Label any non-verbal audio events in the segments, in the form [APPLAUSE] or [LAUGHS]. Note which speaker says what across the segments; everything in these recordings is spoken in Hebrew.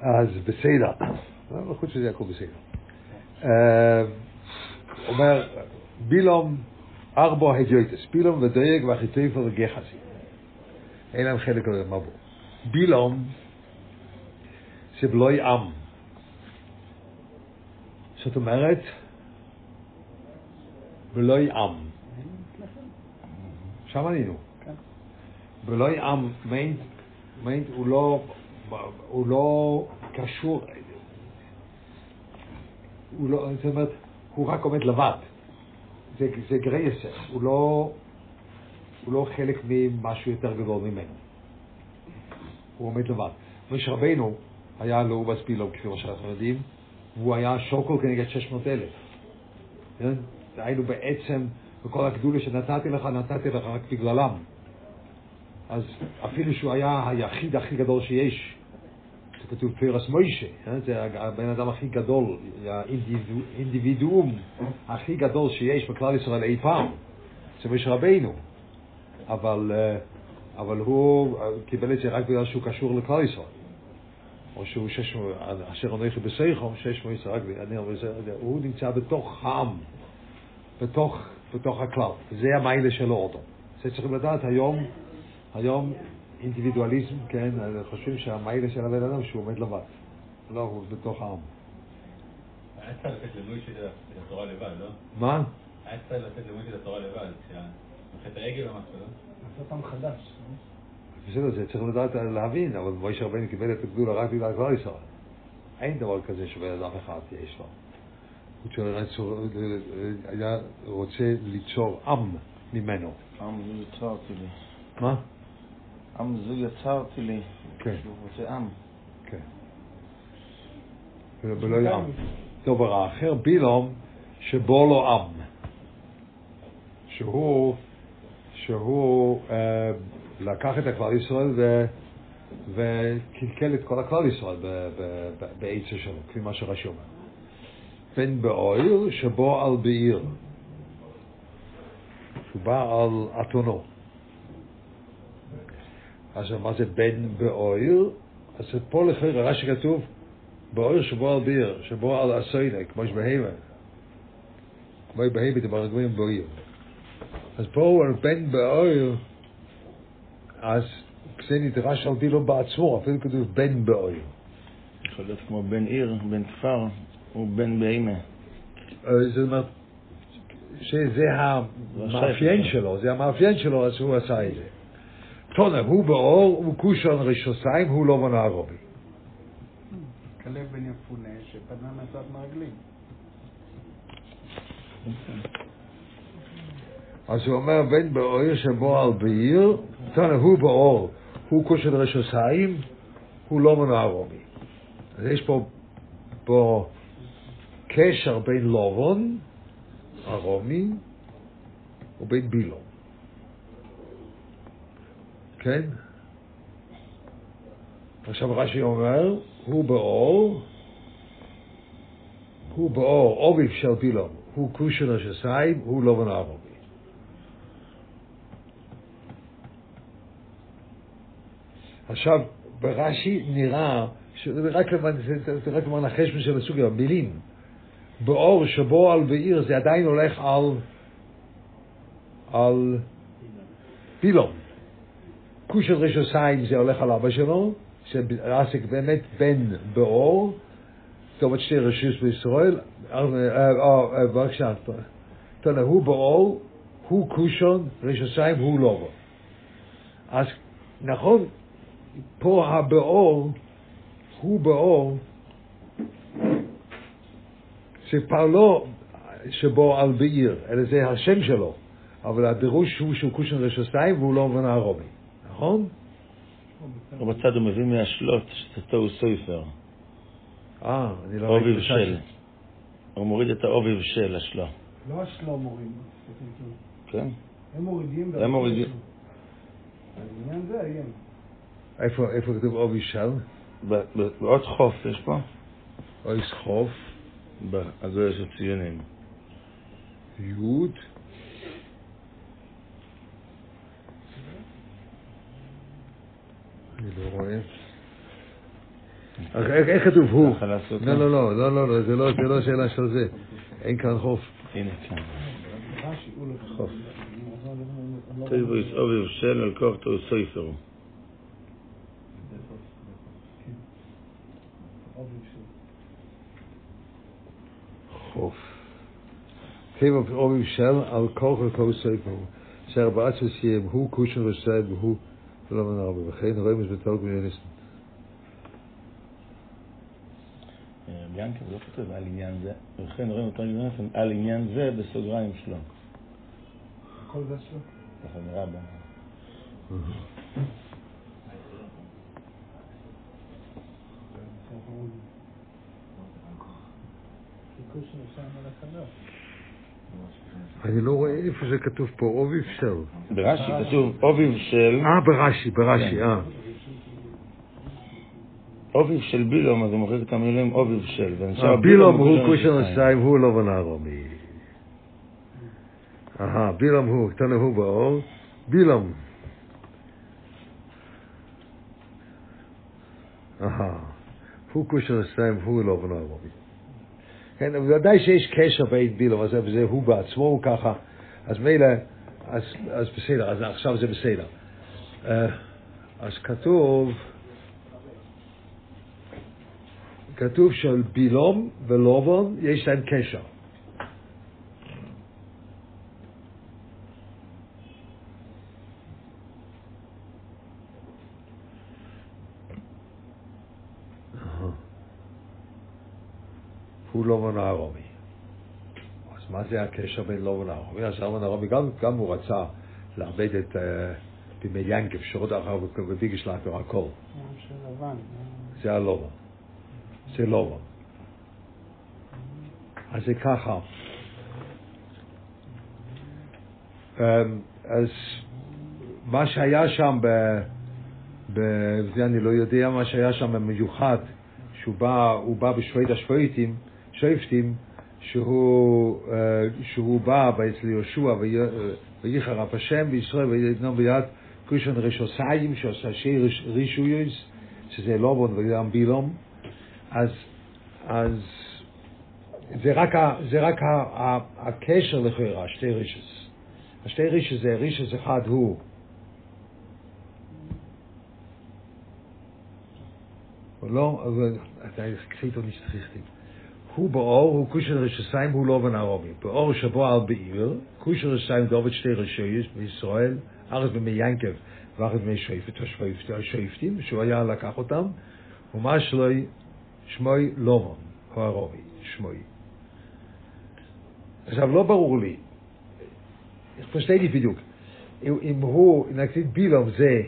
Speaker 1: אז בסדר, לא, חוץ מזה הכל בסדר. אה, אומר, בילום ארבו הדיוטס, בילום ודייג ואחיטויפו וגחסי. אין להם חלק במבוא. בילום זה בלוי עם. זאת אומרת, בלוי עם. שם עלינו. בלוי עם, מיינט הוא לא, הוא לא קשור, הוא לא, זאת אומרת, הוא רק עומד לבד. זה, זה גרייסר, הוא לא, הוא לא חלק ממשהו יותר גדול ממנו. הוא עומד לבד. משה רבינו היה לאובס פילום, כפי מה שאנחנו יודעים, והוא היה שוקול כנגד 600 אלף. כן? היינו בעצם, בכל הגדולה שנתתי לך, נתתי לך רק בגללם. אז אפילו שהוא היה היחיד הכי גדול שיש, כתוב פרס מוישה, כן? זה הבן אדם הכי גדול, האינדיבידואום הכי גדול שיש בכלל ישראל אי פעם, זה משה רבינו. אבל, אה, אבל הוא קיבל את זה רק בגלל שהוא קשור לכלל ישראל. או שהוא שש, אשר אנוכי בסייחום, שש אני אומר, הוא נמצא בתוך העם, בתוך, בתוך הכלל, זה המיילה שלו אותו. זה צריכים לדעת היום, היום אינדיבידואליזם, כן, חושבים שהמיילה של הבן אדם שהוא עומד לבד. לא, הוא בתוך העם.
Speaker 2: היה צריך לתת למוי של התורה לבד, לא?
Speaker 1: מה?
Speaker 2: היה צריך לתת למוי של התורה לבד, כשהחטא העגל או משהו, לא?
Speaker 3: לעשות עם חדש.
Speaker 1: בסדר, זה צריך לדעת להבין, אבל מוישה רבנו קיבל את הגדולה רק בגלל כלל ישראל. אין דבר כזה שבן אדם אחד יש לו. הוא היה רוצה ליצור עם ממנו.
Speaker 3: עם זו יצרתי לי.
Speaker 1: מה?
Speaker 3: עם זו יצרתי לי.
Speaker 1: כן.
Speaker 3: שהוא רוצה עם.
Speaker 1: כן. ולא יהיה עם. דבר האחר, בילום, שבו לו עם. שהוא, שהוא אה, לקח את הכלל ישראל ו... וקלקל את כל הכלל ישראל בעצה שלו, כפי מה שרשום. בן באויר שבו על בעיר. שהוא בא על אתונו. אז מה זה בן באויר? אז פה לכאורה רש"י כתוב באויר שבו על בעיר, שבו על אסוינה, כמו שבהמה. כמו בהמה דבר גבוהים באויר. אז פה הוא בן באויר, אז זה נדרש על בילו בעצמו, אפילו כתוב בן באויר.
Speaker 3: יכול להיות כמו בן עיר, בן כפר, הוא בן בהמה.
Speaker 1: זאת אומרת, שזה המאפיין שלו, זה המאפיין שלו, אז הוא עשה את זה. תונה, הוא באור, הוא קושון רשוסיים, הוא לא מנוע רובי.
Speaker 4: כלב בן יפונה שפנה מצד מרגלים.
Speaker 1: אז הוא אומר, בן באור שבו על בעיר, תונה, הוא באור, הוא קושון רשוסיים, הוא לא מנוע רובי. אז יש פה, פה קשר בין לובון, הרומי, ובין בילו. כן? עכשיו רש"י אומר, הוא באור, הוא באור, אוביב של בילו, הוא קושן השסיים, הוא לובן הרומי. עכשיו, ברש"י נראה, שזה רק למנחש של הסוג המילים, באור שבו על בעיר זה עדיין הולך על על פילום. כושר רשוסיים זה הולך על אבא שלו, שעסק באמת בן באור, טוב את שתי רשוס בישראל, בבקשה, תודה, הוא באור, הוא קושון, רשוסיים הוא לא. אז נכון, פה הבאור, הוא באור, שכבר לא שבו על בעיר, אלא זה השם שלו. אבל הדירוש הוא שהוא קושן רשוסיים והוא לא מבין הרומי, נכון?
Speaker 3: פה בצד הוא מביא מהשלוט, שתתו הוא סויפר.
Speaker 1: אה, אני לא
Speaker 3: אוביב של. הוא מוריד את האוביב של השלו.
Speaker 4: לא השלום מוריד.
Speaker 3: כן?
Speaker 4: הם מורידים.
Speaker 3: הם מורידים.
Speaker 4: העניין זה העניין.
Speaker 1: איפה כתוב אובי של?
Speaker 3: בעוד חוף יש פה?
Speaker 1: אויס חוף,
Speaker 3: בהגויה של ציונים.
Speaker 1: יוד, אני לא רואה. איך איך כתוב הוא?
Speaker 3: ככה לעשות,
Speaker 1: לא, לא, לא, לא, לא, לא, זה לא, זה לא שאלה של זה. אין כאן חוף.
Speaker 3: הנה כאן.
Speaker 4: רש"י, הוא לא-
Speaker 3: חוף.
Speaker 4: לא-
Speaker 3: טויבו יש אוביב של על כוח תו סויפרו.
Speaker 1: חוף. טבע אורים של על כוח וכל ספר. שארבעת שסיים הוא כושן רשאי והוא לא מן הרבה. וכן רואים את בתור גמיוניסטים.
Speaker 3: ביאנקה לא כותב על עניין זה, וכן רואים אותו יונתן על עניין זה בסוגריים שלו.
Speaker 4: כל זה שלו.
Speaker 3: ככה נראה ב...
Speaker 4: חיכו שנשאר מלך חדש.
Speaker 1: אני לא רואה איפה זה כתוב פה, אוביב של.
Speaker 3: ברש"י כתוב אוביב של,
Speaker 1: אה, ברש"י, ברש"י,
Speaker 3: כן.
Speaker 1: אה.
Speaker 3: אוביב של בילום, אז הוא מוחק את המילים אוביב של,
Speaker 1: בילום הוא
Speaker 3: כושן רשעים.
Speaker 1: רשאי והוא לא בן ארומי. אהה, בילום הוא, קטן הוא באור. בילום. אהה, הוא כושן רשאי והוא לא בן ארומי. כן, ודאי שיש קשר בין בילום הזה וזה הוא בעצמו הוא ככה, אז מילא, אז, אז בסדר, אז עכשיו זה בסדר. אה, אז כתוב, כתוב של בילום ולובון יש להם קשר. אהה. הוא לובון הארומי. אז מה זה הקשר בין לובון הארומי? אז לובון הארומי גם, גם הוא רצה לאבד את אה, בימי ינקב, שעוד אחר וביגש לאקר הכל.
Speaker 4: אה,
Speaker 1: זה הלובון. זה לובון. אז זה ככה. אמ, אז מה שהיה שם, ב, ב, זה אני לא יודע, מה שהיה שם במיוחד, שהוא בא, בא בשבט השבטים, שפטים, שהוא, אה, שהוא בא אצל יהושע אף השם וישראל ויתנו ביד קושן רשוסיים שעושה שי רש- רישויוס, שזה לובון וגם בילום, אז, אז זה רק, זה רק ה, ה, הקשר לכאורה, שתי רישס. השתי רישס זה רישס אחד הוא לא, אבל אתה קחית nicht richtig. הוא באור, הוא כושר רשסיים, הוא לא בן ערבי. באור שבו על בעיר, כושר רשסיים דובד שתי רשויות בישראל, ארץ במי ינקב וארץ במי שופט, השופטים, שהוא היה לקח אותם, ומה שלוי שמוי לובון, הוא ערבי, שמוי. עכשיו, לא ברור לי, verstehe nicht בדיוק, אם הוא, נגיד בילום זה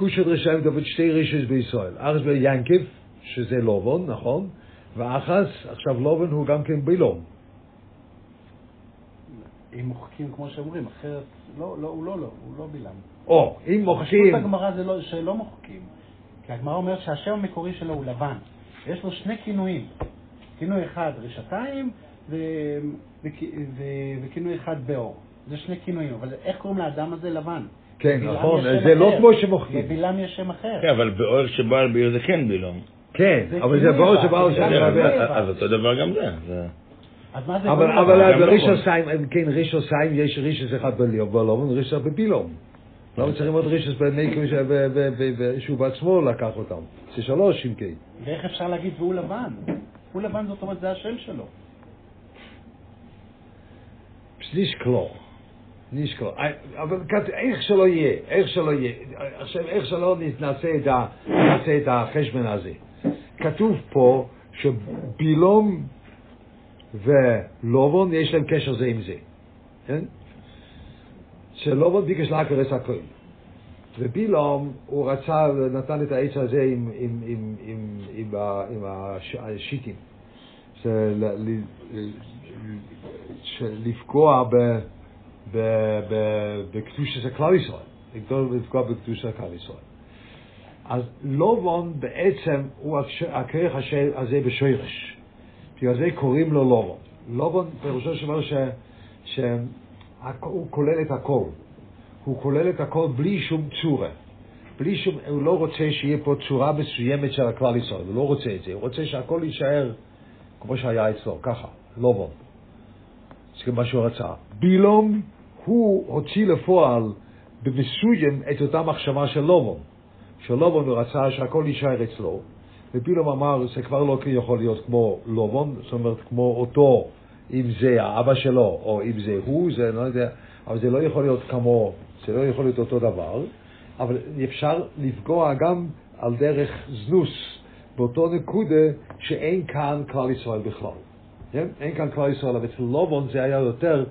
Speaker 1: כושת רשעים דוד שתי רישס בישראל. ארץ ביינקב, שזה לובון, נכון? ואחס, עכשיו לובון הוא גם כן בילום.
Speaker 4: אם מוחקים כמו שאומרים, אחרת, לא, לא, הוא לא, לא, הוא לא בלעם.
Speaker 1: או, אם
Speaker 4: פשוט
Speaker 1: מוחקים,
Speaker 4: הגמרא זה לא, שלא מוחקים. כי הגמרא אומרת שהשם המקורי שלו הוא לבן. יש לו שני כינויים. כינוי אחד רשתיים ו... וכ... ו... וכינוי אחד באור. זה שני כינויים, אבל איך קוראים לאדם הזה לבן?
Speaker 1: כן, נכון, זה לא. כמו שמוחקים.
Speaker 4: לבלעם יש שם אחר.
Speaker 3: כן, אבל באור שבא על בעיר זה כן בילום.
Speaker 1: כן, אבל זה
Speaker 4: אחד,
Speaker 1: שבאו
Speaker 4: זה
Speaker 1: שם,
Speaker 4: גם
Speaker 3: אז-
Speaker 4: לא
Speaker 3: אותו דבר גם זה.
Speaker 1: אבל
Speaker 3: לא נכון.
Speaker 1: סיים, אם כן רישו סיים, יש רישס אחד בלובון ורישס בבילום. למה צריכים עוד רישס בניקו ש- ב- ב- ב- ב- שהוא בעצמו לקח אותם? זה שלוש אם כן.
Speaker 4: ואיך אפשר להגיד והוא לבן? הוא לבן זאת אומרת זה השם שלו.
Speaker 1: nicht klar. Nicht klar. אבל איך שלא יהיה, איך שלא יהיה, עכשיו איך שלא נעשה את ה- נעשה את החשבון הזה. כתוב פה שבילום ולובון יש להם קשר זה עם זה, כן? שלובון ביקש להכרס הכל. ובילום, הוא רצה, נתן את העץ הזה עם, עם, עם, עם, עם, עם הש- השיטים. של, ל- ל- של לפגוע ב, ב, ב, בקדושת הכלל ישראל, לגדול ולפגוע בקדושת הכלל ישראל. אז לובון בעצם הוא הכרך הזה בשורש. בגלל זה קוראים לו לובון. לובון פירושו של דבר שהוא כולל את הכל. הוא כולל את הכל בלי שום צורה. בלי שום, הוא לא רוצה שיהיה פה צורה מסוימת של הכלל ישראל, הוא לא רוצה את זה, הוא רוצה שהכל יישאר כמו שהיה אצלו, ככה, בו. זה מה שהוא רצה. בילום, הוא הוציא לפועל במסוים את אותה מחשבה של לובון. הוא רצה שהכל יישאר אצלו, ובילום אמר, זה כבר לא יכול להיות כמו לובון, זאת אומרת, כמו אותו, אם זה האבא שלו, או אם זה הוא, זה לא יודע, אבל זה לא יכול להיות כמו, זה לא יכול להיות אותו דבר, אבל אפשר לפגוע גם על דרך זנוס, באותו נקודה שאין כאן כלל ישראל בכלל. כן? אין כאן כלל ישראל, אבל אצל לובון זה היה יותר,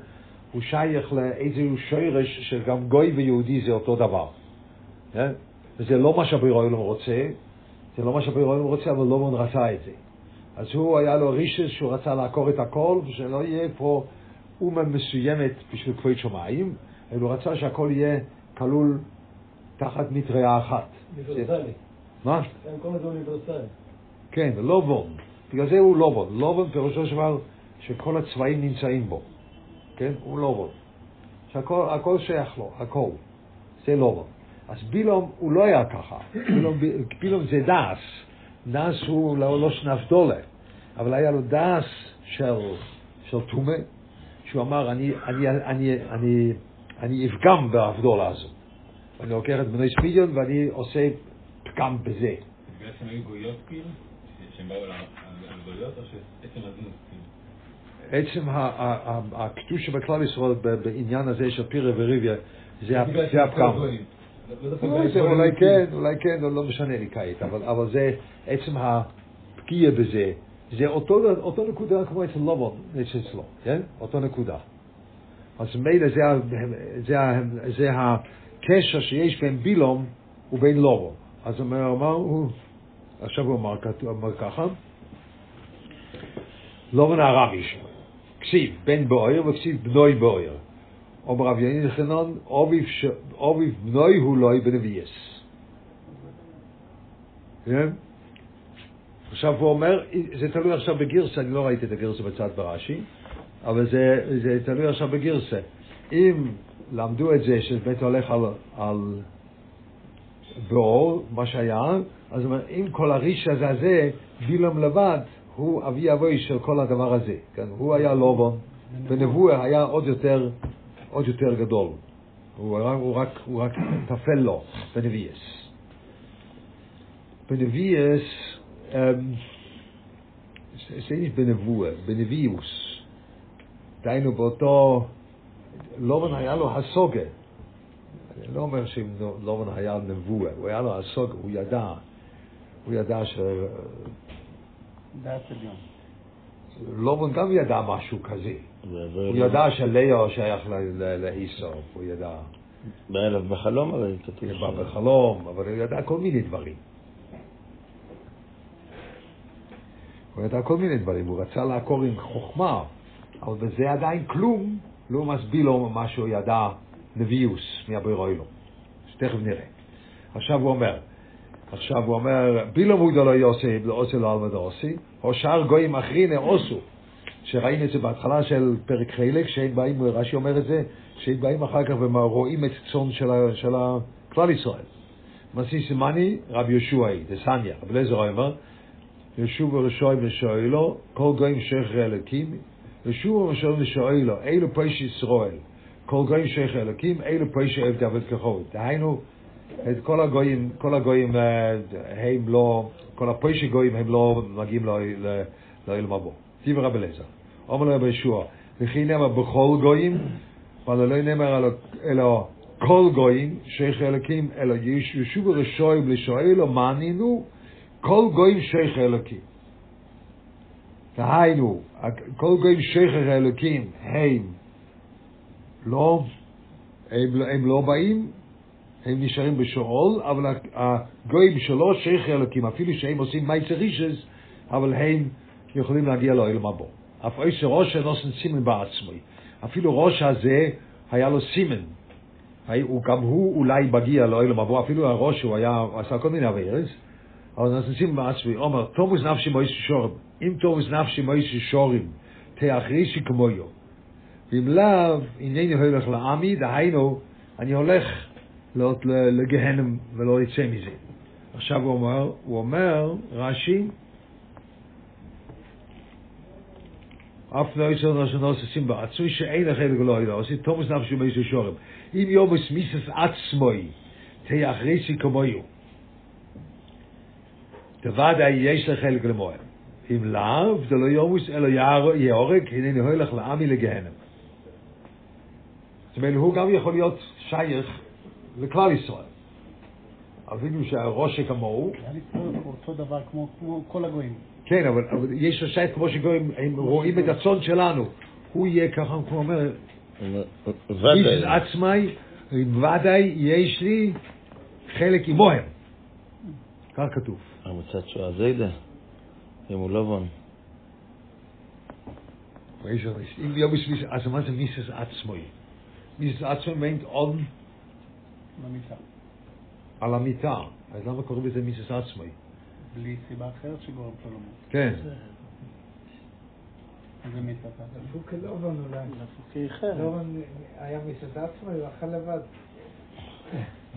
Speaker 1: הוא שייך לאיזשהו שרש שגם גוי ויהודי זה אותו דבר. כן? וזה לא מה שהבירו רוצה, זה לא מה שהבירו רוצה, אבל לובון רצה את זה. אז הוא היה לו רישס שהוא רצה לעקור את הכל, ושלא יהיה פה אומה מסוימת בשביל כבוד שמיים, אלא הוא רצה שהכל יהיה כלול תחת מטריה אחת.
Speaker 5: אוניברסלי.
Speaker 1: מה?
Speaker 5: הם קוראים לזה אוניברסלי.
Speaker 1: כן, לובון. בגלל זה הוא לובון. לובון פירושו של דבר שכל הצבעים נמצאים בו. כן? הוא לובון. שהכל הכל שייך לו, הכל. זה לובון. אז בילום הוא לא היה ככה. בילום, בילום זה דס. דס הוא לא, לא שנף דולה, אבל היה לו דס של, של טומא, שהוא אמר, אני, אני, אני, אני, אני אפגם בהבדולה הזו. אני לוקח את בני ספידיון ואני עושה פגם בזה.
Speaker 2: שהם היו גויות כאילו? שהם באו על גויות או שעצם הזנות?
Speaker 1: עצם ה- ה- ה- הקדושה בכלל ישראל בעניין הזה של פירה וריביה, זה ה-
Speaker 5: בגלל
Speaker 1: זה
Speaker 5: שהם
Speaker 1: הפגם.
Speaker 5: גויים. לא
Speaker 1: לא, אולי. כן, אולי כן, לא משנה לי כעת, אבל, זה עצם הפגיעה בזה, זה אותו, נקודה כמו אצל לובון, אצלו, כן? אותו נקודה. אז מילא זה, הקשר שיש בין בילום ובין לובון. אז הוא אומר, עכשיו הוא אמר, ככה, לובון הרמיש, כסיב בן בוער וכסיב בנוי בוער. אומר רב יניד חנון, אוביב בנוי הוא לוי בנביאס. כן? עכשיו הוא אומר, זה תלוי עכשיו בגרסה, אני לא ראיתי את הגרסה בצד ברש"י, אבל זה, זה תלוי עכשיו בגרסה. אם למדו את זה שבאמת הולך על, על באור, מה שהיה, אז אם כל הריש הזה, בילום לבד, הוא אבי אבוי של כל הדבר הזה. כן? הוא היה לובון, בנבואה היה עוד יותר, עוד יותר גדול. הוא רק, הוא רק, הוא רק טפל לו בנביאס. בנביאס, אמ, זה זה nicht בנבואה, בנביאוס. דהיינו באותו, לובן היה לו הסוגה. אני לא אומר שלובן היה נבואה, הוא היה לו הסוגה, הוא ידע, הוא ידע ש...
Speaker 4: דעת עליון.
Speaker 1: לובן גם ידע משהו כזה. הוא ידע שלאו שייך לאיסוף, הוא ידע,
Speaker 3: אליו בחלום הרי כתוב. ש-
Speaker 1: בחלום, אבל הוא ידע כל מיני דברים. הוא ידע כל מיני דברים, הוא רצה לעקור עם חוכמה, אבל בזה עדיין כלום, לא מסביר לו מה שהוא ידע נביאוס מהבירוילו. שתכף נראה. עכשיו הוא אומר, עכשיו הוא אומר, בילום הוא לא יוסי, לא עושה לו אלמד עושי, או שאר גויים אחרים עושו. שראינו את זה בהתחלה של פרק חלק, שהם באים, רש"י אומר את זה, שהם באים אחר כך ורואים את צאן של, כלל ישראל. מסי סימני, רבי יהושעי, דסניה, רבי אליעזר אומר, ישוב ורשוי ושואלו, כל גויים שייך אלוקים, ישוב ורשוי ושואלו, אילו פשע ישראל, כל גויים שייך אלוקים, אילו פשע עבד עבד כחוד. דהיינו, את כל הגויים, כל הגויים אה, הם לא, כל הפשע גויים הם לא מגיעים לאילם הבא. טיב רבי אליעזר. אומר לו רבי ישוע, וכי נאמר בכל גויים, אבל לא נאמר אלא- כל גויים, שייך אלוקים, אלא יש- ישוב ורשוי ולשואלו, מה ענינו? כל גויים שייך אלוקים. דהיינו, כל גויים שייך אלוקים הם לא, הם, לא- הם לא באים, הם נשארים בשאול, אבל הגויים שלא שייך אלוקים, אפילו שהם עושים מייצר רישס, אבל הם יכולים להגיע לאוהל מבוא. אף אי שראש נוסן סימן בעצמי. אפילו ראש הזה היה לו סימן. הוא- גם הוא אולי מגיע לאוהל מבוא, אפילו הראש הוא היה, הוא עשה כל מיני עבירות, אבל נוסן סימן בעצמי. אומר, תומוס נפשי מויס שורים. אם תומוס נפשי מויס שורים, תאחרישי כמויו. ואם לאו, הנני הולך לעמי, דהיינו, אני הולך לעלות לגהנם ולא יצא מזה. עכשיו הוא אומר, הוא אומר, רש"י, אף לא יצא נושא עושים בעצמי שאין החלק לא ידע, עושים תומס נפשי באיזו שורם. אם יומס מיסס עצמוי, תהיה אחרי סיכומויו. דוודאי יש לחלק למוער. אם לאו, זה לא יומוס, אלא יהורג, הנני הולך לעמי לגהנם. זאת אומרת, הוא גם יכול להיות שייך לכלל ישראל. אבינו שהראש כמוהו.
Speaker 4: היה לי אותו דבר כמו כל הגויים.
Speaker 1: כן, אבל, אבל יש רשאית כמו שגויים, הם רואים את הצאן שלנו. הוא יהיה ככה, הוא אומר, איש עצמאי, ודאי יש לי חלק עמוהם. כך כתוב.
Speaker 3: המצד שואה זיידה, אם הוא לא בון.
Speaker 1: אם יום יש אז מה זה מיסס עצמאי? מיסס עצמאי meint on
Speaker 4: במיטה.
Speaker 1: על המיטה. אז למה קוראים לזה מיסס עצמאי?
Speaker 4: בלי סיבה אחרת שגורמת לו למות.
Speaker 1: כן.
Speaker 4: איזה מיטה אתה?
Speaker 5: דפוק לובן אולי.
Speaker 4: דפוקי חרב.
Speaker 5: לובן היה מסעד עצמו, הוא אכל לבד.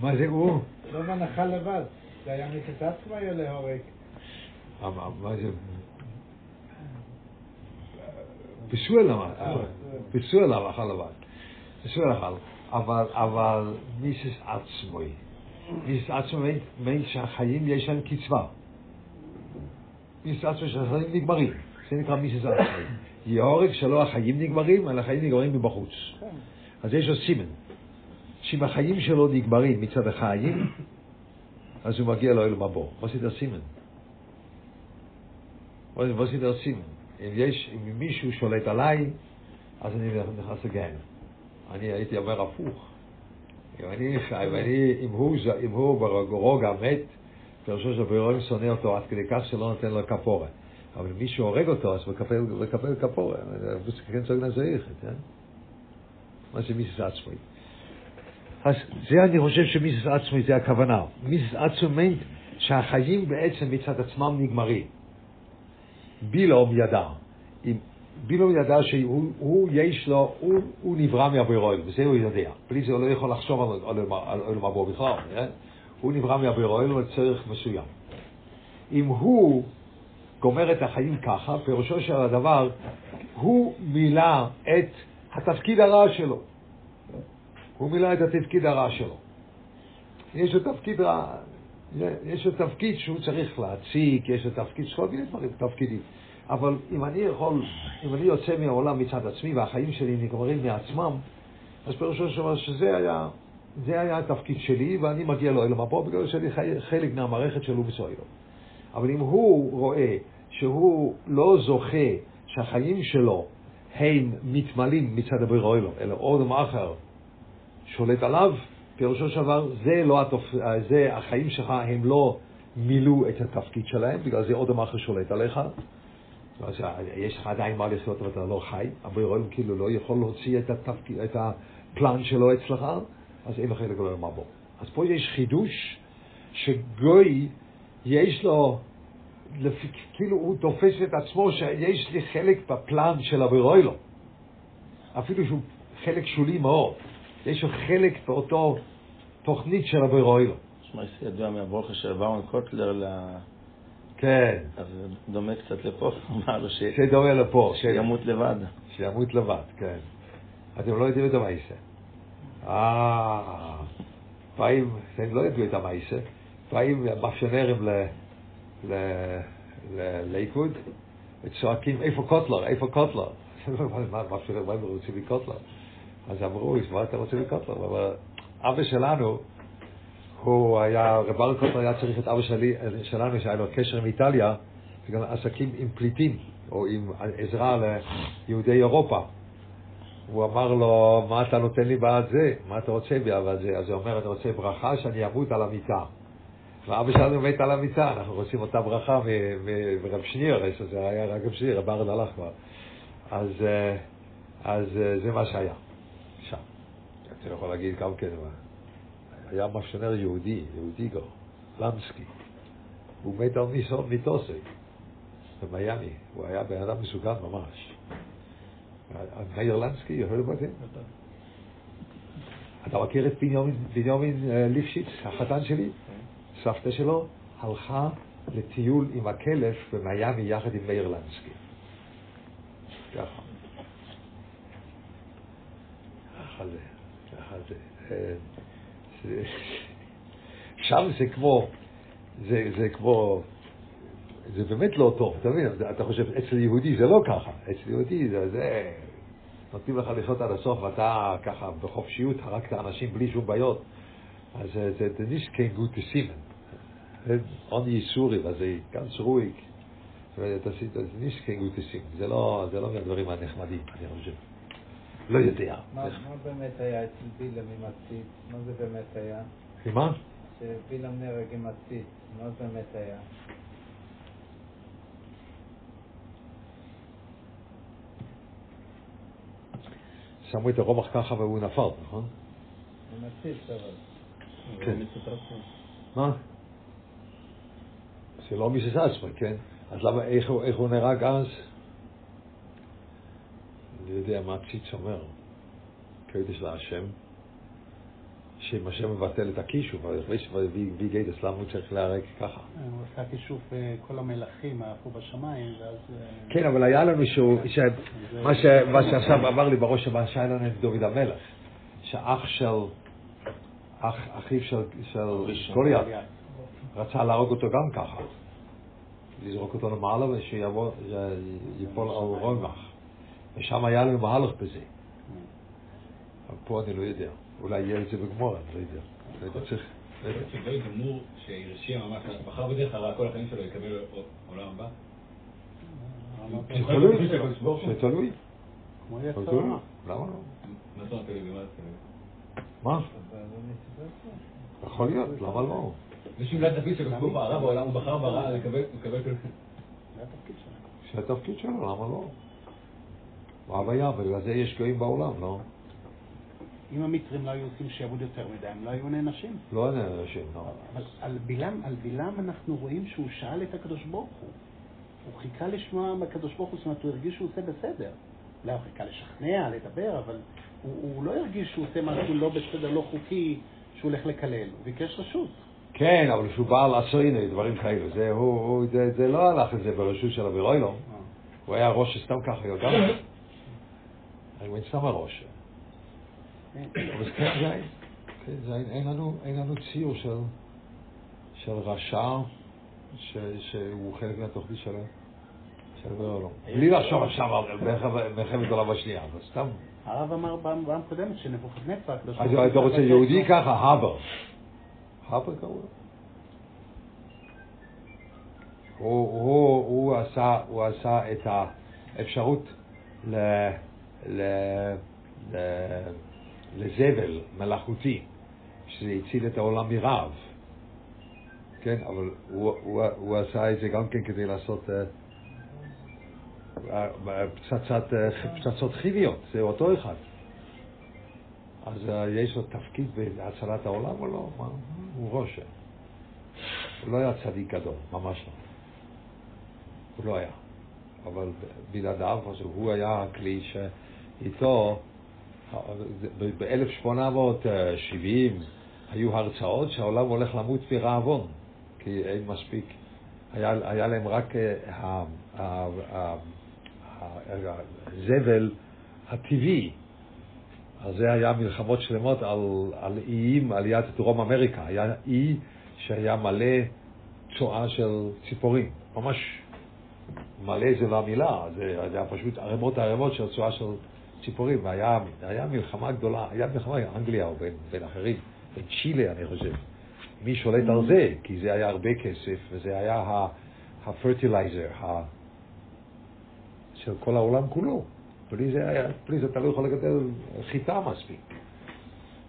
Speaker 1: מה זה הוא?
Speaker 5: לובן אכל לבד. זה היה מסעד עצמו או להורג?
Speaker 1: מה זה? בישול אמר, בישול אכל לבד. בישול אכל. אבל, אבל מיסס עצמוי. מיסס עצמוי מיין שהחיים יש להם קצבה. מיסס עצמוי שהחיים נגמרים. זה נקרא מיסס עצמוי. יהורג שלא החיים נגמרים, אלא החיים נגמרים מבחוץ. אז יש לו סימן. שאם החיים שלו נגמרים מצד החיים, אז הוא מגיע לאוהל מבוא. מה זה סימן? מה זה סימן? אם יש, אם מישהו שולט עליי, אז אני נכנס לגן. אני הייתי אומר הפוך. אם אני, אם אני, אם הוא, אם הוא ברוגע מת, פירושו שבריאון שונא אותו עד כדי כך שלא נותן לו כפורה. אבל מי שהורג אותו, אז מקפל, מקפל כפורה. כן צריך לזהיך, כן? מה זה מיסס עצמי? אז זה אני חושב שמיסס עצמי זה הכוונה. מיסס עצמי שהחיים בעצם מצד עצמם נגמרים. בילום ידע. אם בילום ידע שהוא הוא, יש לו, הוא, הוא נברא מהבירואים, וזה הוא יודע. בלי זה הוא לא יכול לחשוב על, עולם הבא בכלל, כן? הוא נברא מהבירואים לצורך מסוים. אם הוא גומר את החיים ככה, פירושו של הדבר, הוא מילא את התפקיד הרע שלו. הוא מילא את התפקיד הרע שלו. יש לו תפקיד רע, יש לו תפקיד שהוא צריך להציג, יש לו תפקיד, כל מיני דברים, תפקידים. אבל אם אני יכול, אם אני יוצא מהעולם מצד עצמי והחיים שלי נגמרים מעצמם, אז פירושו של דבר שזה היה, זה היה התפקיד שלי ואני מגיע לו אל המבוא בגלל שאני חלק מהמערכת שלו בסוילו. אבל אם הוא רואה שהוא לא זוכה שהחיים שלו הם מתמלאים מצד הבריאו אלא עוד אחר שולט עליו, פירושו של דבר, זה לא התופ... זה, החיים שלך הם לא מילאו את התפקיד שלהם, בגלל זה עוד אחר שולט עליך. יש לך עדיין מה לעשות, אבל אתה לא חי. הבריאו כאילו לא יכול להוציא את, התפקיד, את הפלן שלו אצלך, אז אין לך לגבי מה בו. אז פה יש חידוש שגוי, יש לו לפי, כאילו הוא תופס את עצמו שיש לי חלק בפלן של הברוילו. אפילו שהוא חלק שולי מאוד. יש לו חלק באותו תוכנית של הברוילו.
Speaker 3: שמע, יש ידוע מהברוכה של ברמן קוטלר ל...
Speaker 1: כן.
Speaker 3: אז זה דומה קצת לפה, [LAUGHS] אמר לו ש...
Speaker 1: שדומה לפה.
Speaker 3: שימות לבד.
Speaker 1: שימות לבד, כן. אתם לא יודעים את המעשה. אה, פעמים, הם לא ידעו את המעשה, פעמים מאפשנרים ל... לליכוד, וצועקים, איפה קוטלר? איפה קוטלר? [LAUGHS] מה הם רוצים מקוטלר? אז אמרו, מה אתה רוצה מקוטלר? אבל אבא שלנו, הוא היה, רב ברק קוטלר היה צריך את אבא שלי, שלנו, שהיה לו קשר עם איטליה, בגלל עסקים עם פליטים, או עם עזרה ליהודי אירופה. הוא אמר לו, מה אתה נותן לי בעד זה? מה אתה רוצה בעד זה? אז הוא אומר, אני רוצה ברכה שאני אמות על המיטה. ואבא שלנו מת על המיטה, אנחנו רוצים אותה ברכה מרב שניר, זה היה רק רב שניר, רב ארד הלך כבר. אז, אז זה מה שהיה שם. אתה יכול להגיד גם כן, היה מפשנר יהודי, יהודי גו, לנסקי. הוא מת על מיתוסי במיאמי, הוא היה בן אדם מסוכן ממש. מאיר לנסקי, heard about him? אתה מכיר את בנימין אה, ליפשיץ, החתן שלי? סבתא שלו הלכה לטיול עם הכלב במיאמי יחד עם מאיר לנסקי. ככה. ככה זה, ככה זה. שם זה כמו, זה, זה כמו, זה באמת לא טוב, אתה מבין? אתה חושב, אצל יהודי זה לא ככה, אצל יהודי זה, זה נותנים לך לחיות עד הסוף ואתה ככה בחופשיות הרגת אנשים בלי שום בעיות, אז זה, זה, זה nicht kein gutes עוד ייסורי, וזה ganz ruhig. das ist nicht kein gutes Simen, זה לא, זה לא מהדברים הנחמדים, אני חושב. לא יודע.
Speaker 5: מה באמת היה אצל בילם עם הציץ? מה זה באמת היה?
Speaker 1: מה?
Speaker 5: שבילם נהרג עם הציץ, מה זה באמת היה?
Speaker 1: שמו את הרומח ככה והוא נפל, נכון?
Speaker 5: עם הציץ אבל.
Speaker 1: כן. מה? זה לא מיסס עצמה, כן? אז למה, איך, איך הוא נהרג אז? אני יודע מה הציץ אומר. קדש להשם, שאם השם מבטל את הקישוף, וי גיידס, למה הוא צריך להיהרג ככה?
Speaker 4: הוא עשה קישוף אה, כל המלכים עפו בשמיים, ואז... אה,
Speaker 1: כן, אבל היה לנו שהוא, מה שעכשיו אמר לי בראש, מה שהיה לנו את דוד המלך, שאח של, אחיו של גוליית, רצה להרוג אותו גם ככה. לזרוק אותו למעלה ושיפול על רומח. ושם היה לנו מהלך בזה. אבל פה אני לא יודע. אולי יהיה את זה בגמור, אני לא יודע. לא יודע, צריך...
Speaker 2: שלא יגמור שהרשיע ממש, בחר בדרך הרע כל החיים שלו יקבל עולם הבא?
Speaker 1: תלוי, זה תלוי.
Speaker 4: כמו יצרה. למה
Speaker 1: לא?
Speaker 2: מה זאת אומרת תלוי? במה זה
Speaker 1: תלוי? מה? יכול להיות, למה לא?
Speaker 2: מישהו לא תפקיד שכתבו ברע בעולם, הוא בחר ברע, לקבל כל...
Speaker 1: זה התפקיד שלו, למה לא? הוא הוויה, בגלל זה יש גויים בעולם, לא?
Speaker 4: אם המצרים לא היו עושים שעבוד יותר מדי, הם לא היו נענשים.
Speaker 1: לא נענשים, לא.
Speaker 4: אבל על בלעם, על בלעם אנחנו רואים שהוא שאל את הקדוש ברוך הוא. הוא חיכה לשמוע מהקדוש ברוך הוא, זאת אומרת, הוא הרגיש שהוא עושה בסדר. אולי הוא חיכה לשכנע, לדבר, אבל הוא, הוא לא הרגיש שהוא עושה משהו לא בסדר, לא חוקי, שהוא הולך לקלל. הוא ביקש רשות.
Speaker 1: כן, אבל כשהוא בא לעשויני, דברים כאלו, זה, הוא, הוא, זה, זה לא הלך לזה ברשות של אבירוילו. אה. הוא היה ראש סתם ככה, גם. הוא אין סתם הראש. אבל כן זין, כן זין, אין לנו, אין לנו ציור של, של רשע ש, שהוא חלק מהתוכנית של אבירוילו. בלי לחשוב עכשיו על מלחמת העולם השנייה, אבל סתם.
Speaker 4: הרב אמר פעם קודמת שנבוכדנצר,
Speaker 1: אז אתה רוצה יהודי ככה, הבר. הבר קראו לו. הוא, הוא, הוא, עשה, הוא עשה את האפשרות ל, ל, ל, לזבל מלאכותי, שזה הציל את העולם מרעב. כן, אבל הוא, הוא, הוא עשה את זה גם כן כדי לעשות uh, פצצת, uh, פצצות כימיות, זה אותו אחד. אז יש לו תפקיד בהצלת העולם או לא? מה? הוא ראש. הוא לא היה צדיק גדול, ממש לא. הוא לא היה. אבל בלעדיו, הוא היה הכלי שאיתו, ב-1870 היו הרצאות שהעולם הולך למות מרעבון, כי אין מספיק, היה, היה להם רק הזבל הטבעי. אז זה היה מלחמות שלמות על, על איים על יד דרום אמריקה. היה אי שהיה מלא צואה של ציפורים, ממש מלא זה לא המילה, זה היה פשוט ערימות ערימות של צואה של ציפורים, והיה מלחמה גדולה, היה מלחמה עם אנגליה או בין, בין אחרים, בין צ'ילה אני חושב. מי שולט על זה? כי זה היה הרבה כסף, וזה היה הפרטילייזר של כל העולם כולו. בלי זה, היה, בלי זה אתה לא יכול לגדל חיטה מספיק.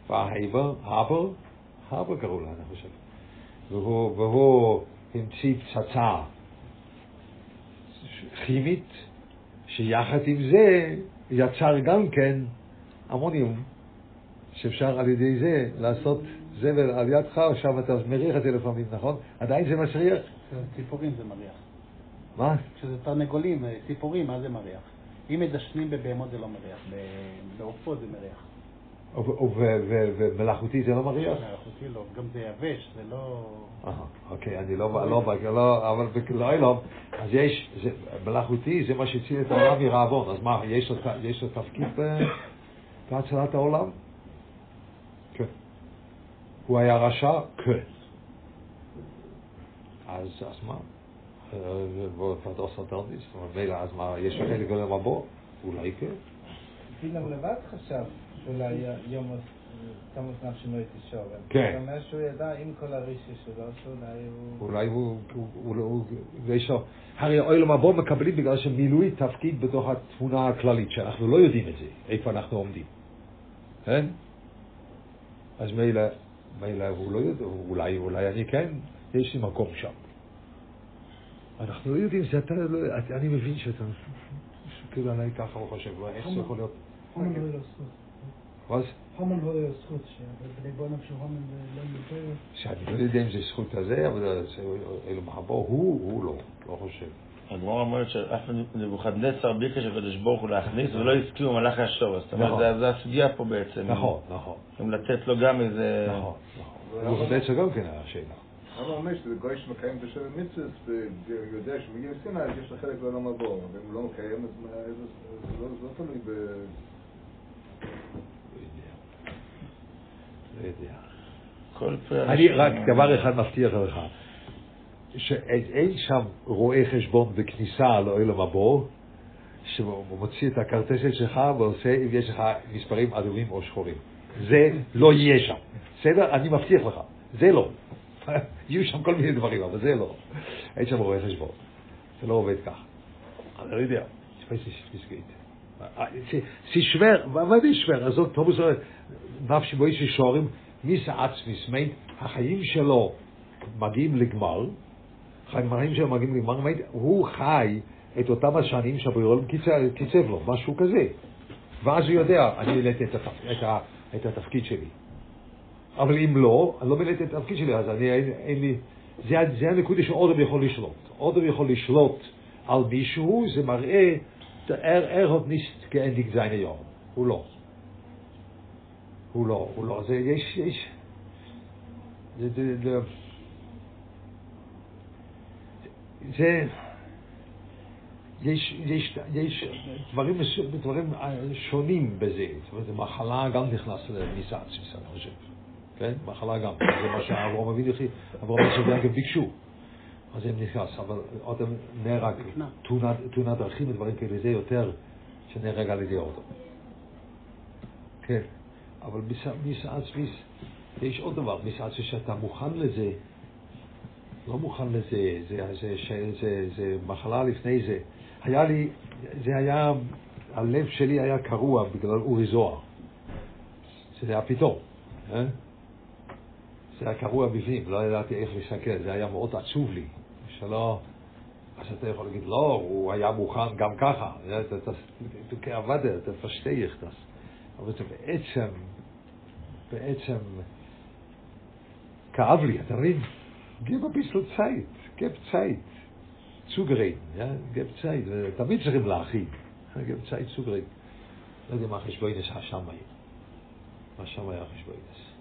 Speaker 1: וההבר, הבר, הבר קראו לה, אני חושב. והוא, והוא המציא פצצה כימית, שיחד עם זה יצר גם כן אמוניום, שאפשר על ידי זה לעשות זבל על ידך, עכשיו אתה מריח את זה לפעמים, נכון? עדיין זה מסריח?
Speaker 4: ציפורים זה מריח.
Speaker 1: מה?
Speaker 4: כשזה תרנגולים, ציפורים, מה זה מריח? אם מדשנים בבהמות זה לא מריח, בעופות זה מריח.
Speaker 1: ומלאכותי זה לא מריח?
Speaker 4: מלאכותי לא, גם זה יבש, זה לא...
Speaker 1: אוקיי, אני לא, לא, לא, אבל לא, אז יש, מלאכותי זה מה שהציל את העולם מרעבון, אז מה, יש לו תפקיד בהצלת העולם? כן. הוא היה רשע? כן. אז, מה? ואת עושה תרדיס? מילא, אז מה, יש חלק גדול מבוא? אולי כן.
Speaker 5: פילם לבד חשב שאולי יום תמוס נפשי לא תשורם.
Speaker 1: כן.
Speaker 5: זאת אומרת שהוא ידע עם כל הרישי שלו, שאולי הוא...
Speaker 1: אולי הוא... יש לו... הרי אוהל מבוא מקבלים בגלל שמילוי תפקיד בתוך התמונה הכללית, שאנחנו לא יודעים את זה, איפה אנחנו עומדים. כן? אז מילא, מילא הוא לא יודע, אולי, אולי אני כן, יש לי מקום שם. אנחנו לא יודעים, זה אתה, לא, אני מבין שאתה, [LAUGHS] כאילו אני ככה הוא חושב, איך זה יכול להיות? Was?
Speaker 6: הומן לא יהיה זכות, שבני בוא נפשו הומן לא יותר...
Speaker 1: שאני לא יודע אם זה זכות הזה, אבל אלו מחבו, הוא, הוא לא, לא חושב.
Speaker 3: הגמרא אומרת שאף נבוכדנצר ביקש הקדוש ברוך הוא להכניס ולא הסכימו מלאכי השור. זאת אומרת, זו הסוגיה פה בעצם.
Speaker 1: נכון, נכון.
Speaker 3: אם לתת לו גם איזה...
Speaker 1: נכון, נכון. נבוכדנצר גם כן היה שאלה.
Speaker 7: הרב אומר שזה גוי שמקיים את השם מצווה ויודע שמגיע לסיני אז יש לו חלק לעולם הבא, ואם הוא לא מקיים אז זה לא תלוי ב...
Speaker 1: לא יודע. אני רק דבר אחד מבטיח לך, שאין שם רואה חשבון בכניסה לאוהל המבוא, שהוא מוציא את הכרטסת שלך ועושה אם יש לך מספרים אדומים או שחורים. זה לא יהיה שם. בסדר? אני מבטיח לך. זה לא. [LAUGHS] יהיו שם כל מיני דברים, אבל זה לא. אין שם רואה חשבון. זה לא עובד כך. אני לא יודע. Sie schwer, was ist schwer? Also Thomas נפשי בו אישי שורים, מיסה עצמיס, מיין, החיים שלו מגיעים לגמר, החיים שלו מגיעים לגמר, הוא חי את אותם השנים שהבריאולם קיצב לו, משהו כזה. ואז הוא יודע, אני מילאתי את, התפ... את, ה... את התפקיד שלי. אבל אם לא, אני לא מילאתי את התפקיד שלי, אז אני, אין, אין לי... זה, זה הנקודה שאודם יכול לשלוט. אודם יכול לשלוט על מישהו, זה מראה, er, er hat nicht Jahre. הוא לא. הוא לא, הוא לא. זה, יש, יש... זה, זה, זה, זה יש, יש, יש דברים, דברים שונים בזה, זאת אומרת, מחלה גם נכנס לניסה עצמי, אני חושב, כן? מחלה גם, זה מה שאברהם אבינו, אברהם אבינו ביקשו. אז זה נכנס, אבל עוד נהרג, תאונת דרכים ודברים כאלה, זה יותר שנהרג על ידי אוטו. כן. אבל מסעצמיס, יש עוד דבר, מסעצמיס שאתה מוכן לזה, לא מוכן לזה, זה, זה, זה, זה, זה מחלה לפני זה. היה לי, זה היה, הלב שלי היה קרוע בגלל אורי זוהר. שזה היה פתאום, אה? זה היה קרוע בפנים, לא ידעתי איך להסתכל, זה היה מאוד עצוב לי, שלא... אז אתה יכול להגיד, לא, הוא היה מוכן גם ככה, אתה כעבדת, אתה פשטייך, אבל זה בעצם בעצם כאב לי, אתה מבין? gib ein bisschen Zeit, gib Zeit, zugeren, ja, gib Zeit, תמיד צריכים להכין, gib Zeit zugeren. לא יודע מה החשבוינס השמאי, מה שמאי החשבוינס.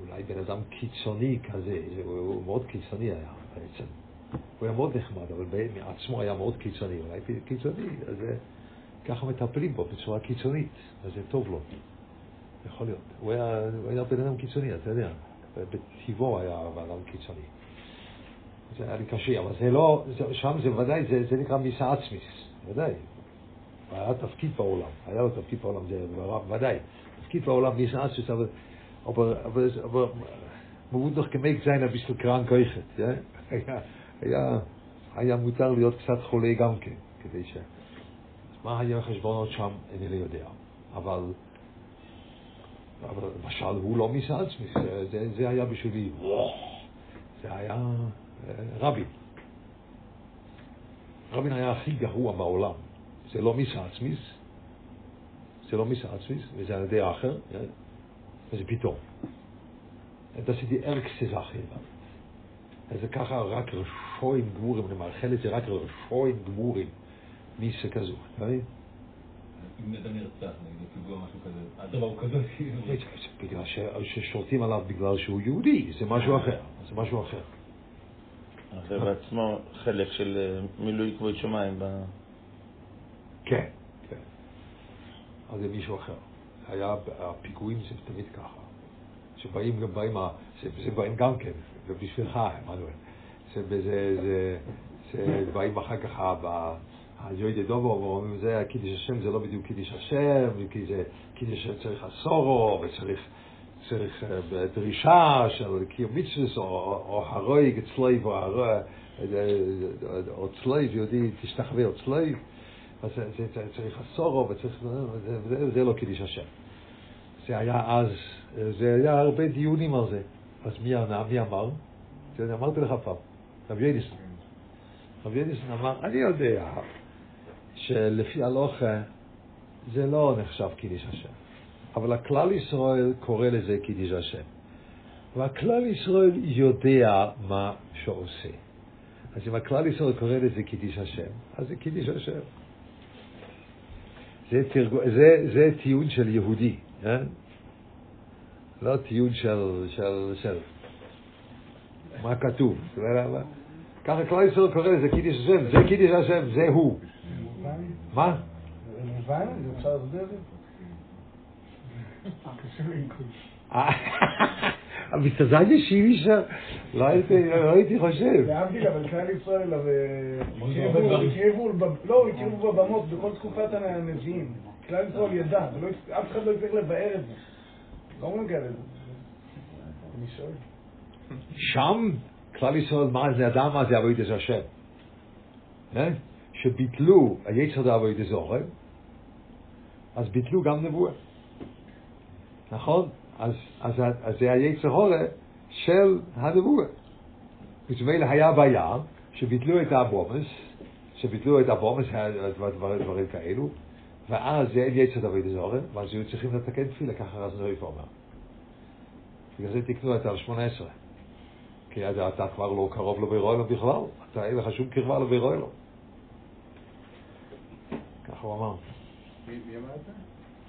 Speaker 1: אולי בן אדם קיצוני כזה, הוא מאוד קיצוני היה בעצם. הוא היה מאוד נחמד, אבל מעצמו היה מאוד קיצוני, אולי קיצוני, אז ככה מטפלים בו בצורה קיצונית, אז זה טוב לו. יכול להיות. הוא היה, הוא היה בן אדם קיצוני, אתה יודע. בטבעו היה בן אדם קיצוני. זה היה לי קשה, אבל זה לא, זה, שם זה ודאי, זה, זה נקרא מיסה עצמיס, ודאי. היה תפקיד בעולם, היה לו תפקיד בעולם, זה ודאי. תפקיד בעולם מיסה עצמיס, אבל, אבל, אבל, אבל man muss doch gemerkt sein, ein bisschen היה, היה מותר להיות קצת חולה גם כן, כדי ש... מה היה החשבונות שם, אני לא יודע. אבל אבל למשל, הוא לא מיסה עצמי, זה, זה היה בשבילי, זה היה אה, רבין. רבין היה הכי גרוע בעולם. זה לא מיסה עצמיס, זה לא מיסה עצמיס, וזה על ידי האחר, אה, וזה פתאום. Ist die ärgste Sache. Also ככה רק רשויים גמורים, אני מאחל את זה רק רשויים גמורים, מיסה כזו, אתה מבין?
Speaker 2: אם אדם נרצח, נגיד, פיגוע משהו כזה, הדבר הוא כזה, [LAUGHS] כאילו...
Speaker 1: בגלל ששולטים עליו בגלל שהוא יהודי, זה משהו אחר, זה משהו אחר.
Speaker 3: זה בעצמו חלק של אה, מילוי כבוד שמיים. ב...
Speaker 1: כן, כן. אז זה מישהו אחר. היה, הפיגועים זה תמיד ככה. שבאים גם באים, זה, זה באים גם כן, ובשבילך, עמנואל. זה, זה, זה, זה באים אחר כך היועדי דובו, ואומרים, זה קידיש השם, זה לא בדיוק קידיש השם, כי זה קידיש שצריך אסורו, וצריך צריך אה, דרישה של קיום מצווה, או הרויג אצלייב, או צלייב, יהודי תשתחווה או צלייב, אז זה צריך אסורו, וזה לא קידיש השם. זה היה אז, זה היה הרבה דיונים על זה. אז מי ענה, מי אמר? אמרתי לך פעם, רב ידיסון. רב ידיסון אמר, אני יודע שלפי הלוכה זה לא נחשב קידיש השם. אבל הכלל ישראל קורא לזה קידיש השם. והכלל ישראל יודע מה שעושה. אז אם הכלל ישראל קורא לזה קידיש השם, אז זה קידיש השם. זה, תרגו, זה, זה טיעון של יהודי, אה? לא טיעון של, של, של מה כתוב. ככה כלל ישראל קורא לזה קידיש השם, זה קידיש השם, זה הוא. מה?
Speaker 5: זה מובן? אפשר להסביר את זה?
Speaker 1: אבל תזניה שיבישה, לא הייתי חושב.
Speaker 5: להבדיל, אבל כלל ישראל, לא, הקריבו בבמות בכל תקופת הנביאים. כלל ישראל ידע, אף אחד לא יצטרך לבאר את זה. לא אומרים כאלה. אני שואל.
Speaker 1: שם כלל ישראל, מה זה אדם, מה זה אבוידס השם. שביטלו היצר דאבוידס אורם, אז ביטלו גם נבואה. נכון? אז, אז, אז זה היצר הורה של הנבואה. וממילא היה בעיה שביטלו את הבומס, שביטלו את הבומס, דברים, דברים כאלו, ואז אין יצר דוד זורם, ואז היו צריכים לתקן תפילה, ככה רז נויף אומר. בגלל זה תקנו את ה-18. כי אז אתה כבר לא קרוב לבירוי לו בכלל, אתה אין לך שום קרבה לבירוי לו. הוא אמר.
Speaker 7: מי אמר את זה?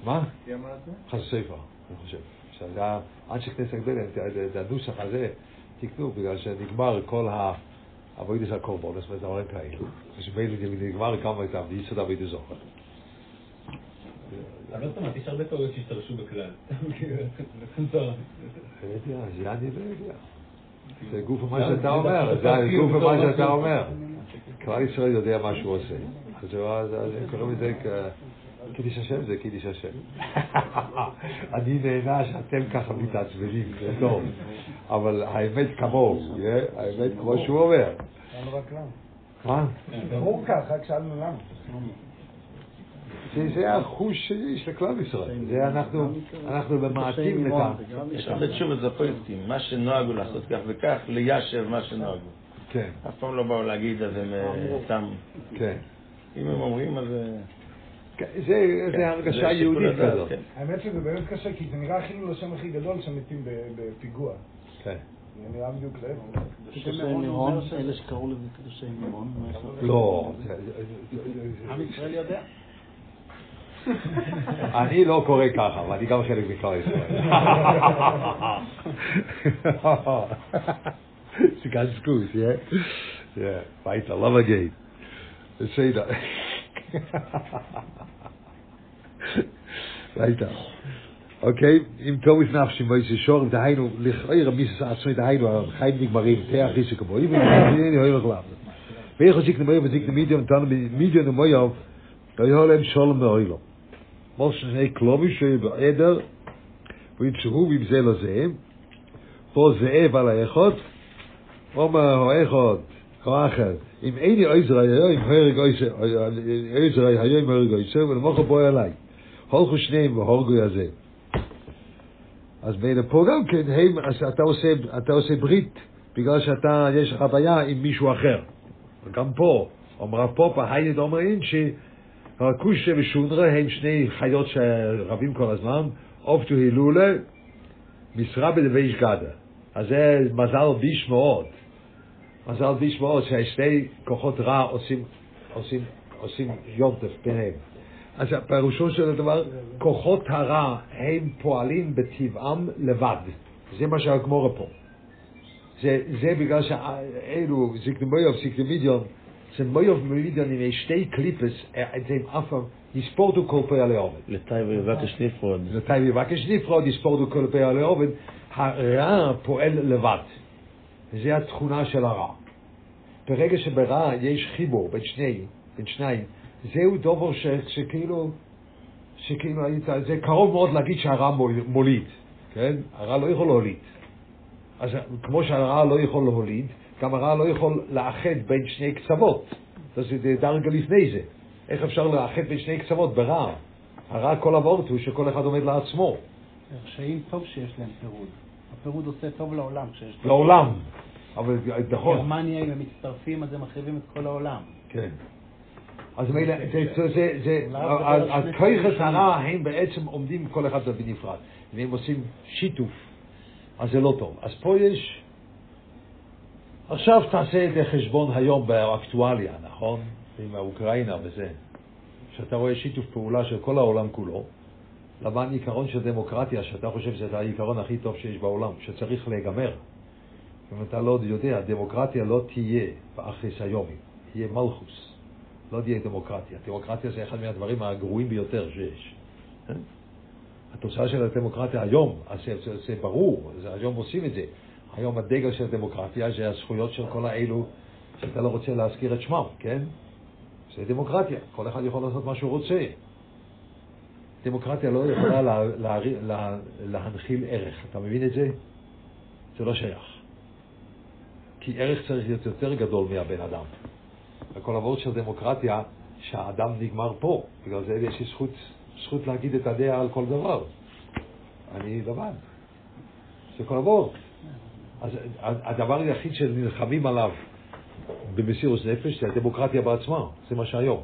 Speaker 1: מה?
Speaker 7: מי אמר את זה?
Speaker 1: חס ספר. אני חושב. עכשיו, זה אנשי כנסת הגדולים, את הנוסח הזה תקנו, בגלל שנגמר כל האבוידס הקורבונס ודברים כאלו. ושמילא נגמר כמה איתם, ויסוד אבוידס זוכר.
Speaker 2: אבל לא שמעתי, יש הרבה טעויות שהשתרשו בכלל.
Speaker 1: זה אני לא יודע. זה גוף מה שאתה אומר, זה גוף מה שאתה אומר. כלל ישראל יודע מה שהוא עושה. אז קוראים לזה קידיש השם זה קידיש השם. [LAUGHS] אני נהנה שאתם ככה מתעצבנים, זה טוב. אבל האמת כמוהו, האמת כמו שהוא אומר. מה?
Speaker 5: ברור ככה, רק שאלנו למה.
Speaker 1: זה החוש שיש לכלל ישראל. זה אנחנו, אנחנו במעטים לכאן.
Speaker 3: יש הרבה תשובות זפויסטים, מה שנוהגו לעשות כך וכך, ליישב מה שנוהגו.
Speaker 1: כן.
Speaker 3: אף פעם לא באו להגיד, אז הם סתם...
Speaker 1: כן.
Speaker 3: אם הם אומרים, אז...
Speaker 1: זה
Speaker 3: כן,
Speaker 1: הרגשה יהודית כזאת.
Speaker 3: כן.
Speaker 5: האמת שזה באמת קשה, כי זה נראה חילול השם הכי גדול שמתים בפיגוע.
Speaker 1: כן.
Speaker 5: זה נראה בדיוק להפך.
Speaker 4: קדושי מירון, אלה שקראו לזה קדושי מירון.
Speaker 1: לא.
Speaker 4: עם ישראל יודע. [LAUGHS]
Speaker 1: אני לא קורא ככה, ואני גם חלק מכלל ישראל. זה ganz gut, yeah? Yeah, weiter, love again. Seda. Weiter. Okay, im Tomis ist nach sie weiß ich schon der Heil lich eure bis as mit der Heil war kein Ding mehr im Tag ist ich aber ich bin nicht höher gelaufen. Wer ich sich nehmen mit die Medium dann mit Medium und mal auf da ja leben schon bei Heil. Was ist ein klobisch über Eder wo zu hob im selber sehen. Po sie eh, eval er echot. Oma echot. או אחר, אם איני עזרא היום, הרג עזרא היום הרג עזרא, ולמוכר בואי עליי. הולכו שניהם והורגו הזה. אז בין פה גם כן, הם, אז אתה עושה, אתה עושה ברית, בגלל שאתה, יש לך בעיה עם מישהו אחר. וגם פה, אומר הרב פופה, היינד אומר אין, שהקושה ושונרה הם שני חיות שרבים כל הזמן, אופטו הילולה, משרה בדבי שגדה. אז זה מזל ביש מאוד. מזל ביש מאוד שהשני כוחות רע עושים, עושים, עושים יונטף ביניהם. אז פירושו של הדבר, כוחות הרע הם פועלים בטבעם לבד. זה מה שהגמורה פה. זה, זה בגלל שאלו, זיקנמויוב, זיקנמידיון, זה מויוב ומידיון עם שתי קליפס, זה אף פעם, יספורטו כל פה עלי עובד.
Speaker 3: לטי ויבקש נפרוד.
Speaker 1: לטי ויבקש נפרוד, יספורטו כל פה עלי עובד. הרע פועל לבד. זה התכונה של הרע. ברגע שברע יש חיבור בין שני, בין שניים, זהו דובר ש, שכאילו, שכאילו היית, זה קרוב מאוד להגיד שהרע מוליד, כן? הרע לא יכול להוליד. אז כמו שהרע לא יכול להוליד, גם הרע לא יכול לאחד בין שני קצוות. זה דרגה לפני זה. איך אפשר לאחד בין שני קצוות ברע? הרע כל הוורט הוא שכל אחד עומד לעצמו.
Speaker 4: רשעים טוב שיש להם פירוד. הפירוד עושה טוב לעולם כשיש...
Speaker 1: לעולם. אבל נכון.
Speaker 4: גרמניה, אם הם מצטרפים, אז הם מחריבים את כל העולם.
Speaker 1: כן. אז מילא, זה, זה, הכויכס הרע הם בעצם עומדים כל אחד בנפרד, והם עושים שיתוף, אז זה לא טוב. אז פה יש, עכשיו תעשה את החשבון היום באקטואליה, נכון? עם האוקראינה וזה, שאתה רואה שיתוף פעולה של כל העולם כולו, לבן עיקרון של דמוקרטיה, שאתה חושב שזה העיקרון הכי טוב שיש בעולם, שצריך להיגמר. אם אתה לא יודע, דמוקרטיה לא תהיה באחריס היומי, תהיה מלכוס. לא תהיה דמוקרטיה. דמוקרטיה זה אחד מהדברים הגרועים ביותר שיש. כן? התוצאה של הדמוקרטיה היום, זה, זה, זה ברור, זה, היום עושים את זה. היום הדגל של הדמוקרטיה זה הזכויות של כל האלו שאתה לא רוצה להזכיר את שמם, כן? זה דמוקרטיה, כל אחד יכול לעשות מה שהוא רוצה. דמוקרטיה לא יכולה לה, לה, לה, להנחיל ערך, אתה מבין את זה? זה לא שייך. כי ערך צריך להיות יותר גדול מהבן אדם. וכל הוורד של דמוקרטיה, שהאדם נגמר פה. בגלל זה יש לי זכות, זכות להגיד את הדעה על כל דבר. אני לבד. זה כל הוורד. אז הדבר היחיד שנלחמים עליו במסירות נפש זה הדמוקרטיה בעצמה, זה מה שהיום.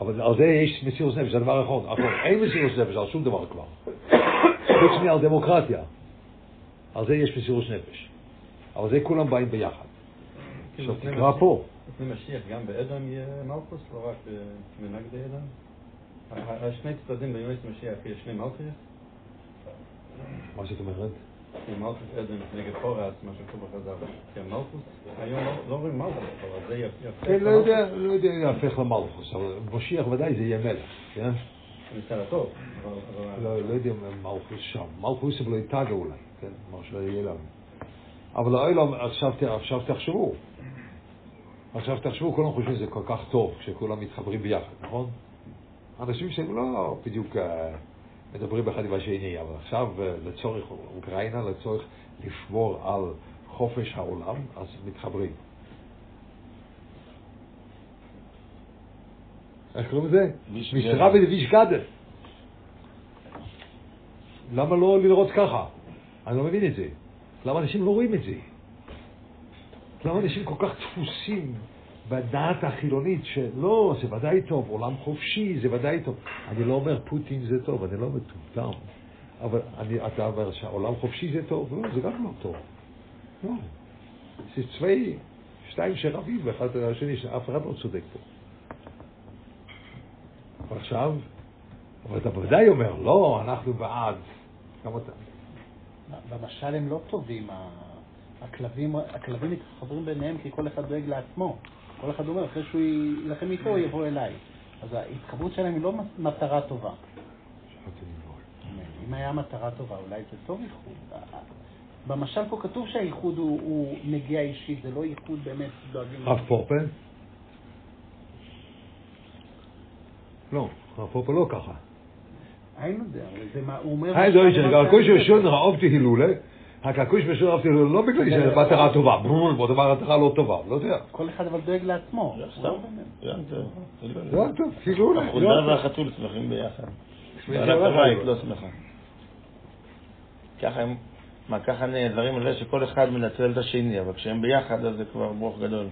Speaker 1: אבל על זה יש מסירות נפש, זה הדבר האחרון. אין מסירות נפש על שום דבר כבר. חוץ מעל דמוקרטיה. על זה יש מסירות נפש. אבל זה כולם באים ביחד. עכשיו תקרא פה.
Speaker 2: לפני משיח גם באדם יהיה מלכוס, לא רק מנגדי אדם? השני צדדים ביועץ משיח יש שני מלכוס?
Speaker 1: מה זאת אומרת?
Speaker 2: מלכוס אדם נגד פורס, מה שכתוב בחז"ל, כן מלכוס, היום לא רואים מלכוס, אבל זה יהפך
Speaker 1: כן, לא יודע, לא יודע אם יהפך למלכוס, אבל משיח ודאי זה יהיה מלך, כן?
Speaker 2: מצד הטוב.
Speaker 1: לא, לא יודע אם מלכוס שם, מלכוס אבל יתגה אולי, כן? מה שלא יהיה לנו. אבל האוילום, עכשיו תחשבו, עכשיו תחשבו, כולם חושבים שזה כל כך טוב כשכולם מתחברים ביחד, נכון? אנשים שהם לא בדיוק uh, מדברים אחד עם השני, אבל עכשיו uh, לצורך אוקראינה, לצורך לשמור על חופש העולם, אז מתחברים. איך קוראים לזה? משטרה ווישגדה. למה לא לראות ככה? אני לא מבין את זה. למה אנשים לא רואים את זה? למה אנשים כל כך דפוסים בדעת החילונית שלא, זה ודאי טוב, עולם חופשי זה ודאי טוב. אני לא אומר פוטין זה טוב, אני לא מטומטם. אבל אני, אתה אומר שהעולם חופשי זה טוב? לא, זה גם לא טוב. לא. זה צבאי, שתיים שרבים ואחד על השני, שאף אחד לא צודק פה. ועכשיו, אבל אתה ודאי אומר, לא, אנחנו בעד. גם אתה.
Speaker 4: במשל הם לא טובים. הכלבים, הכלבים מתחברים ביניהם כי כל אחד דואג לעצמו. כל אחד אומר, אחרי שהוא יילחם איתו, הוא יבוא אליי. אז ההתחברות שלהם היא לא מטרה טובה. אם היה מטרה טובה, אולי זה טוב איחוד. במשל פה כתוב שהאיחוד הוא, הוא נגיעה אישית, זה לא איחוד באמת דואגים...
Speaker 1: רב פורפל? לא, רב פורפל לא ככה.
Speaker 4: זה, אבל זה מה, הוא אומר...
Speaker 1: היי דוי, שהקושי ראשון ראובתי הילולה, הקעקוש בשור אהבתי לו לא בגלל שזה מטרה טובה, בוא דבר מטרה לא טובה, לא יודע.
Speaker 4: כל אחד אבל דואג לעצמו.
Speaker 1: זה טוב, הילולה.
Speaker 3: החולדה והחתול שמחים ביחד. לא שמחה. ככה הם, מה, ככה נעזרים על זה שכל אחד מנצל את השני, אבל כשהם ביחד אז זה כבר ברוך גדול.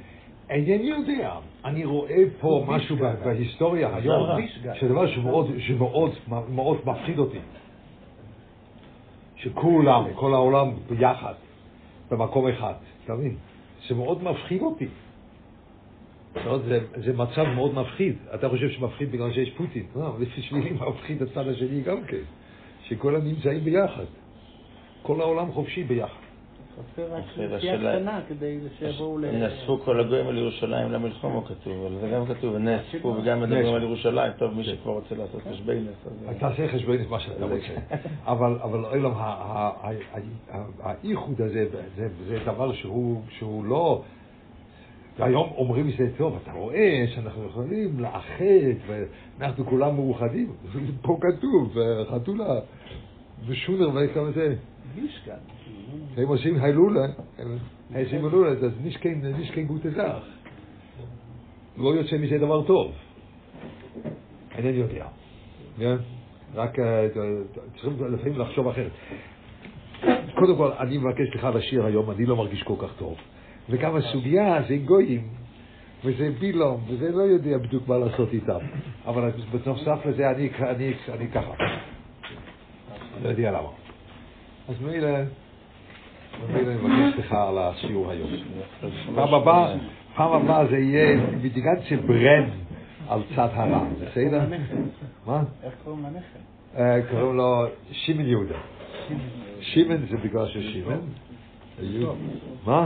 Speaker 1: אינני יודע, אני רואה פה משהו בהיסטוריה היום, שדבר שמאוד מפחיד אותי. שכולם, כל העולם ביחד, במקום אחד, אתה מבין? זה מאוד מפחיד אותי. זה, זה מצב מאוד מפחיד. אתה חושב שמפחיד בגלל שיש פוטין. לא, אבל בשבילי מפחיד הצד השני גם כן. שכולם נמצאים ביחד. כל העולם חופשי ביחד.
Speaker 4: חסר רק
Speaker 3: השאלה-
Speaker 4: קטנה כדי שיבואו ל...
Speaker 3: נאספו כל הגויים על ירושלים למלחמה כתוב, אבל זה גם כתוב, נאספו וגם מדברים על ירושלים, טוב, מי שכבר רוצה לעשות חשבינס, אז...
Speaker 1: אז תעשה את מה שאתה רוצה. אבל, אבל אילם, האיחוד הזה, זה, זה דבר שהוא, שהוא לא... והיום אומרים שזה טוב, אתה רואה שאנחנו יכולים לאחד, ואנחנו כולם מאוחדים. [LAUGHS] פה כתוב, חתולה, ושונר וכמה זה.
Speaker 4: משכן.
Speaker 1: הם עושים הילולה, הם עושים הילולה, אז נישקן, נישקן גוטה זך. לא יוצא מזה דבר טוב. אינני יודע. כן? רק אה, צריכים לפעמים לחשוב אחרת. קודם כל, אני מבקש לך לשיר היום, אני לא מרגיש כל כך טוב. וגם הסוגיה זה גויים, וזה בילום, וזה לא יודע בדיוק מה לעשות איתם. אבל בנוסף לזה אני ככה. לא יודע למה. אז מילא, מילא אני מבקש סליחה על השיעור היום. פעם הבאה, פעם הבאה זה יהיה מדיגנציה ברן על צד הרע, בסדר? מה?
Speaker 4: איך קוראים לנכד?
Speaker 1: אה, קוראים לו שמעון יהודה. שמן זה בגלל ששמן. מה?